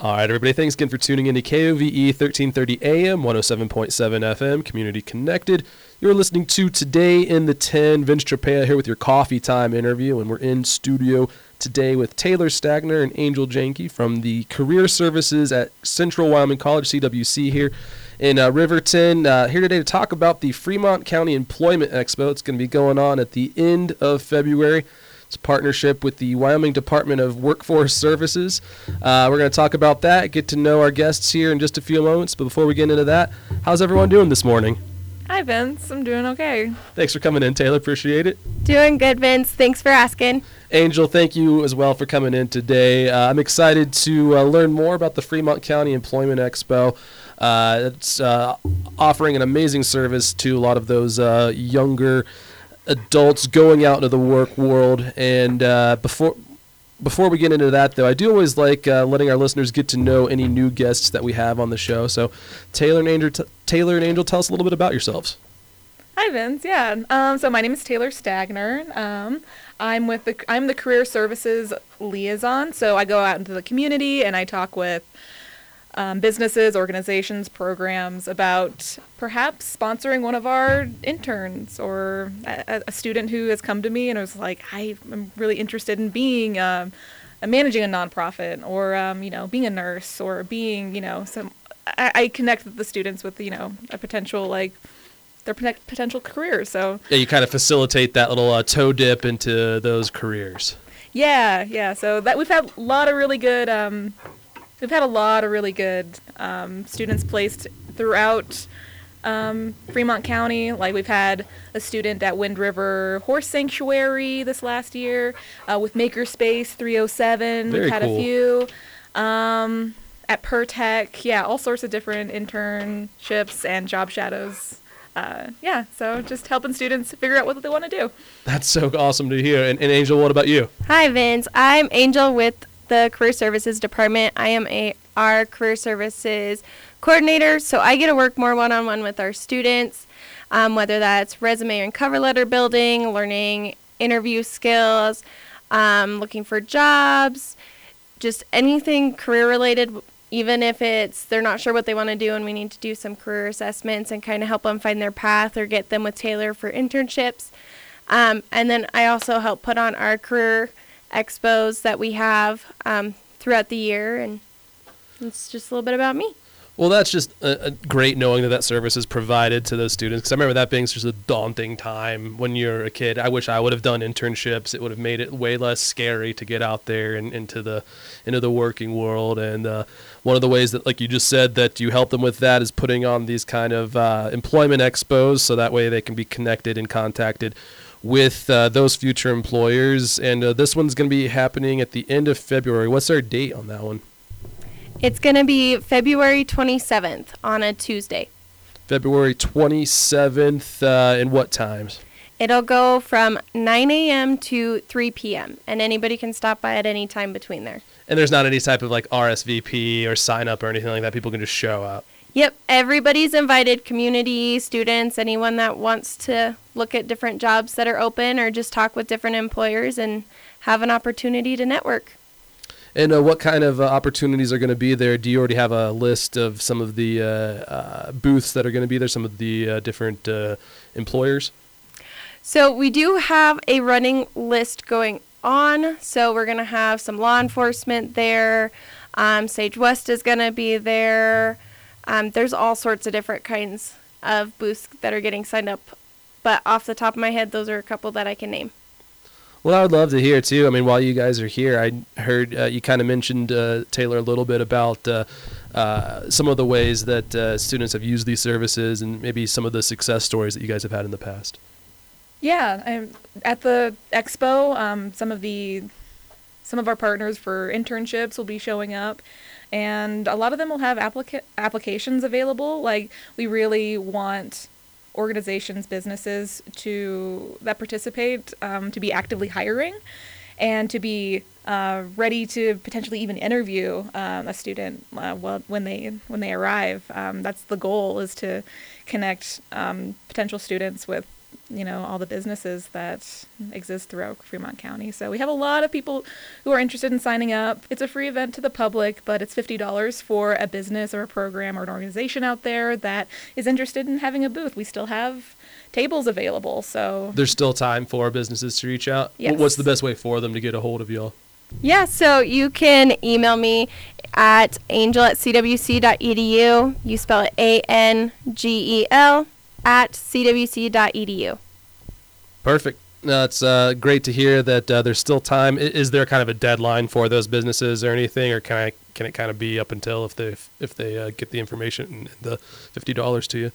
All right, everybody, thanks again for tuning in to KOVE 1330 AM, 107.7 FM, Community Connected. You're listening to Today in the 10. Vince Tropea here with your coffee time interview, and we're in studio today with Taylar Stagner and Angel Jahnke from the Career Services at Central Wyoming College, CWC, here in uh, Riverton. Uh, here today to talk about the Fremont County Employment Expo. It's going to be going on at the end of February. It's a partnership with the Wyoming Department of Workforce Services. Uh, we're going to talk about that, get to know our guests here in just a few moments. But before we get into that, how's everyone doing this morning? Hi, Vince. I'm doing okay. Thanks for coming in, Taylar. Appreciate it. Doing good, Vince. Thanks for asking. Angel, thank you as well for coming in today. Uh, I'm excited to uh, learn more about the Fremont County Employment Expo. Uh, it's uh, offering an amazing service to a lot of those uh, younger adults going out into the work world. And uh, before before we get into that, though, I do always like uh, letting our listeners get to know any new guests that we have on the show. So, Taylar and Angel, t- Taylar and Angel, tell us a little bit about yourselves. Hi, Vince. Yeah. Um, so my name is Taylar Stagner. Um, I'm with the I'm the career services liaison. So I go out into the community and I talk with um, businesses, organizations, programs about perhaps sponsoring one of our interns or a, a student who has come to me and was like, I am really interested in being um, managing a nonprofit or um, you know being a nurse or being you know some. I, I connect the students with you know a potential like their potential career So yeah, you kind of facilitate that little uh, toe dip into those careers. Yeah, yeah. So that we've had a lot of really good um, We've had a lot of really good um, students placed throughout um, Fremont County. Like we've had a student at Wind River Horse Sanctuary this last year uh, with Makerspace 307. Very we've had cool. a few. Um, at Pertech, yeah, all sorts of different internships and job shadows. Uh, yeah, so just helping students figure out what they want to do. That's so awesome to hear. And, and Angel, what about you? Hi, Vince. I'm Angel with the Career Services Department. I am a our Career Services coordinator, so I get to work more one-on-one with our students, um, whether that's resume and cover letter building, learning interview skills, um, looking for jobs, just anything career related. Even if it's they're not sure what they want to do and we need to do some career assessments and kind of help them find their path or get them with Taylar for internships. Um, and then I also help put on our career expos that we have um, throughout the year, and it's just a little bit about me. Well, that's just a, a great knowing that that service is provided to those students. Because I remember that being just a daunting time when you're a kid. I wish I would have done internships. It would have made it way less scary to get out there and into the into the working world. And uh, one of the ways that, like you just said, that you help them with that is putting on these kind of uh, employment expos, so that way they can be connected and contacted with uh, those future employers. And uh, this one's going to be happening at the end of February. What's our date on that one? It's going to be February 27th on a Tuesday. February 27th. Uh, and what times? It'll go from 9 a.m. to 3 p.m., and anybody can stop by at any time between there. And there's not any type of like RSVP or sign up or anything like that. People can just show up. Yep, everybody's invited community, students, anyone that wants to look at different jobs that are open or just talk with different employers and have an opportunity to network. And uh, what kind of uh, opportunities are going to be there? Do you already have a list of some of the uh, uh booths that are going to be there, some of the uh, different uh, employers? So, we do have a running list going on. So, we're going to have some law enforcement there. Um, Sage West is going to be there. Um, there's all sorts of different kinds of booths that are getting signed up. But off the top of my head, those are a couple that I can name. Well, I would love to hear too. I mean, while you guys are here, I heard uh, you kind of mentioned uh, Taylar a little bit about uh, uh some of the ways that uh, students have used these services, and maybe some of the success stories that you guys have had in the past. Yeah, I'm, at the expo, um, some of the some of our partners for internships will be showing up, and a lot of them will have applica- applications available. Like we really want organizations, businesses to that participate um, to be actively hiring and to be uh, ready to potentially even interview um, a student uh, when they when they arrive. Um, that's the goal is to connect um, potential students with you know all the businesses that exist throughout Fremont County. So we have a lot of people who are interested in signing up. It's a free event to the public, but it's fifty dollars for a business or a program or an organization out there that is interested in having a booth. We still have tables available, so There's still time for businesses to reach out. Wh- Yes. What's the best way for them to get a hold of y'all? Yeah, so you can email me at angel at cwc.edu. You spell it A N G E L at cwc.edu. Perfect. No, it's uh, great to hear that uh, there's still time. Is there kind of a deadline for those businesses or anything, or can I can it kind of be up until if they if they uh, get the information and the fifty dollars to you?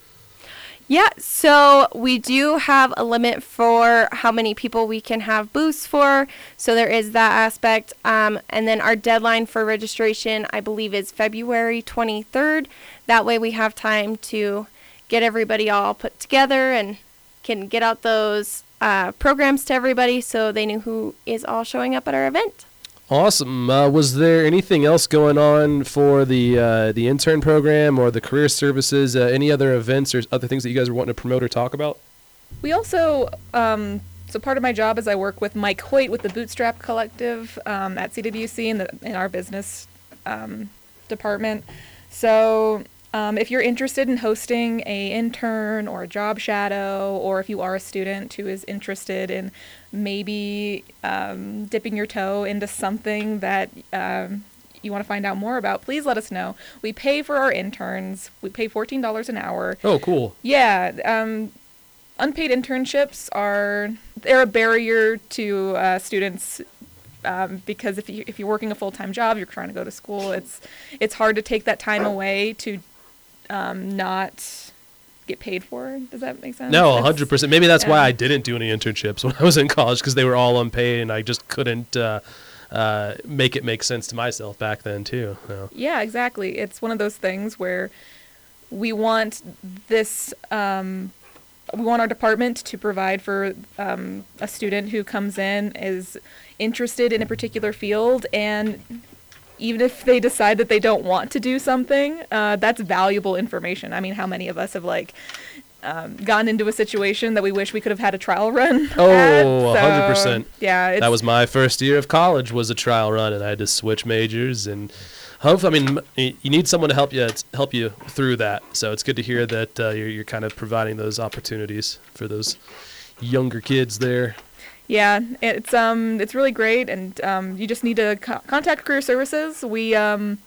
Yeah, so we do have a limit for how many people we can have booths for. So there is that aspect. Um, and then our deadline for registration, I believe, is February 23rd. That way we have time to get everybody all put together and can get out those uh, programs to everybody so they knew who is all showing up at our event. Awesome. Uh, was there anything else going on for the uh, the intern program or the career services? Uh, any other events or other things that you guys were wanting to promote or talk about? We also, um, so part of my job is I work with Mike Hoyt with the Bootstrap Collective um, at CWC in, the, in our business um, department. So um, if you're interested in hosting a intern or a job shadow, or if you are a student who is interested in maybe um, dipping your toe into something that um, you want to find out more about, please let us know. We pay for our interns. We pay $14 an hour. Oh, cool. Yeah, um, unpaid internships are they're a barrier to uh, students um, because if you if you're working a full time job, you're trying to go to school. It's it's hard to take that time away to um, not get paid for. Does that make sense? No, hundred percent. Maybe that's why. I didn't do any internships when I was in college because they were all unpaid, and I just couldn't uh, uh, make it make sense to myself back then too. So. Yeah, exactly. It's one of those things where we want this. Um, we want our department to provide for um, a student who comes in is interested in a particular field and even if they decide that they don't want to do something uh, that's valuable information i mean how many of us have like um, gotten into a situation that we wish we could have had a trial run Oh, at. 100%. Yeah it's, that was my first year of college was a trial run, and I had to switch majors. And hope I mean you need someone to help you help you through that. So it's good to hear that uh, you're you're kind of providing those opportunities for those younger kids there. Yeah, it's um it's really great, and um, you just need to co- contact Career Services. We um,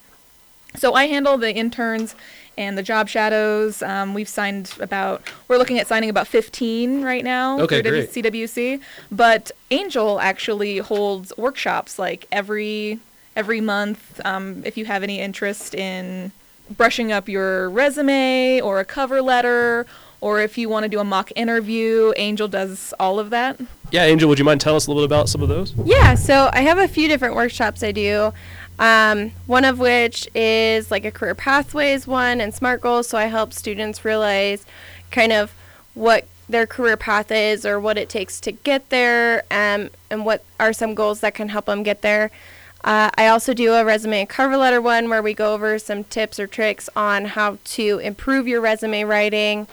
so I handle the interns and the job shadows. Um, we've signed about we're looking at signing about 15 right now Okay, through great. CWC. But Angel actually holds workshops like every every month. Um, if you have any interest in brushing up your resume or a cover letter. Or if you want to do a mock interview, Angel does all of that. Yeah, Angel, would you mind telling us a little bit about some of those? Yeah, so I have a few different workshops I do. Um, one of which is like a career pathways one and SMART goals. So I help students realize kind of what their career path is or what it takes to get there um, and what are some goals that can help them get there. Uh, I also do a resume and cover letter one where we go over some tips or tricks on how to improve your resume writing.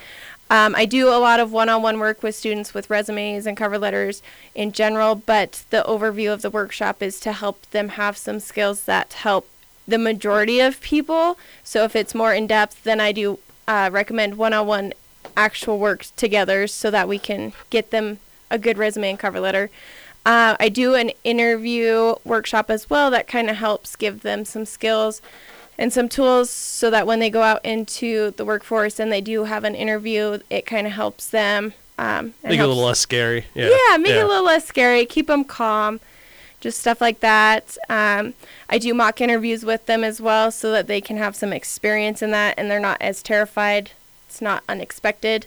Um, I do a lot of one on one work with students with resumes and cover letters in general, but the overview of the workshop is to help them have some skills that help the majority of people. So if it's more in depth, then I do uh, recommend one on one actual work together so that we can get them a good resume and cover letter. Uh, I do an interview workshop as well that kind of helps give them some skills and some tools so that when they go out into the workforce and they do have an interview, it kind of helps them. Um, Make it a little less scary. Yeah, yeah, make it a little less scary. Keep them calm. Just stuff like that. Um, I do mock interviews with them as well so that they can have some experience in that and they're not as terrified. It's not unexpected.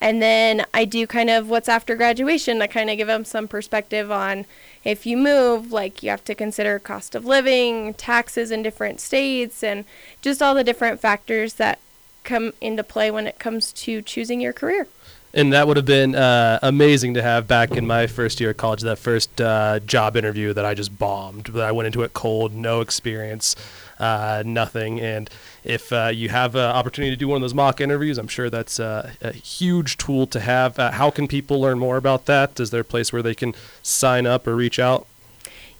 And then I do kind of what's after graduation I kind of give them some perspective on if you move, like you have to consider cost of living, taxes in different states, and just all the different factors that come into play when it comes to choosing your career. And that would have been uh, amazing to have back in my first year of college, that first uh, job interview that I just bombed. That I went into it cold, no experience. Uh, nothing. And if uh, you have an opportunity to do one of those mock interviews, I'm sure that's uh, a huge tool to have. Uh, how can people learn more about that? Is there a place where they can sign up or reach out?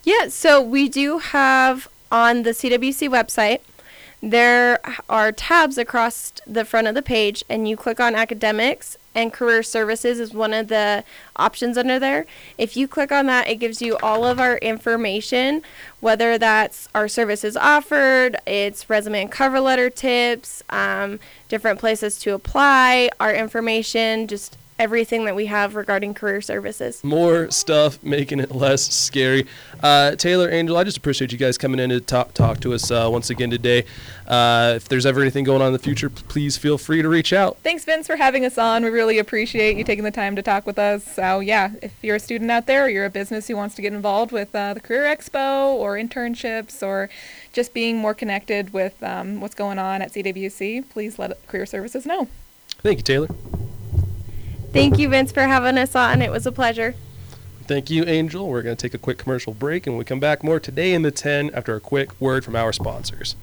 Yeah, so we do have on the CWC website, there are tabs across the front of the page, and you click on academics, and career services is one of the options under there. If you click on that, it gives you all of our information, whether that's our services offered, it's resume and cover letter tips, um, different places to apply, our information, just everything that we have regarding career services. More stuff, making it less scary. Uh, Taylar, Angel, I just appreciate you guys coming in to talk, talk to us uh, once again today. Uh, if there's ever anything going on in the future, please feel free to reach out. Thanks, Vince, for having us on. We really appreciate you taking the time to talk with us. So, yeah, if you're a student out there or you're a business who wants to get involved with uh, the Career Expo or internships or just being more connected with um, what's going on at CWC, please let Career Services know. Thank you, Taylar. Thank you, Vince, for having us on. It was a pleasure. Thank you, Angel. We're going to take a quick commercial break, and when we come back, more today in the 10 after a quick word from our sponsors.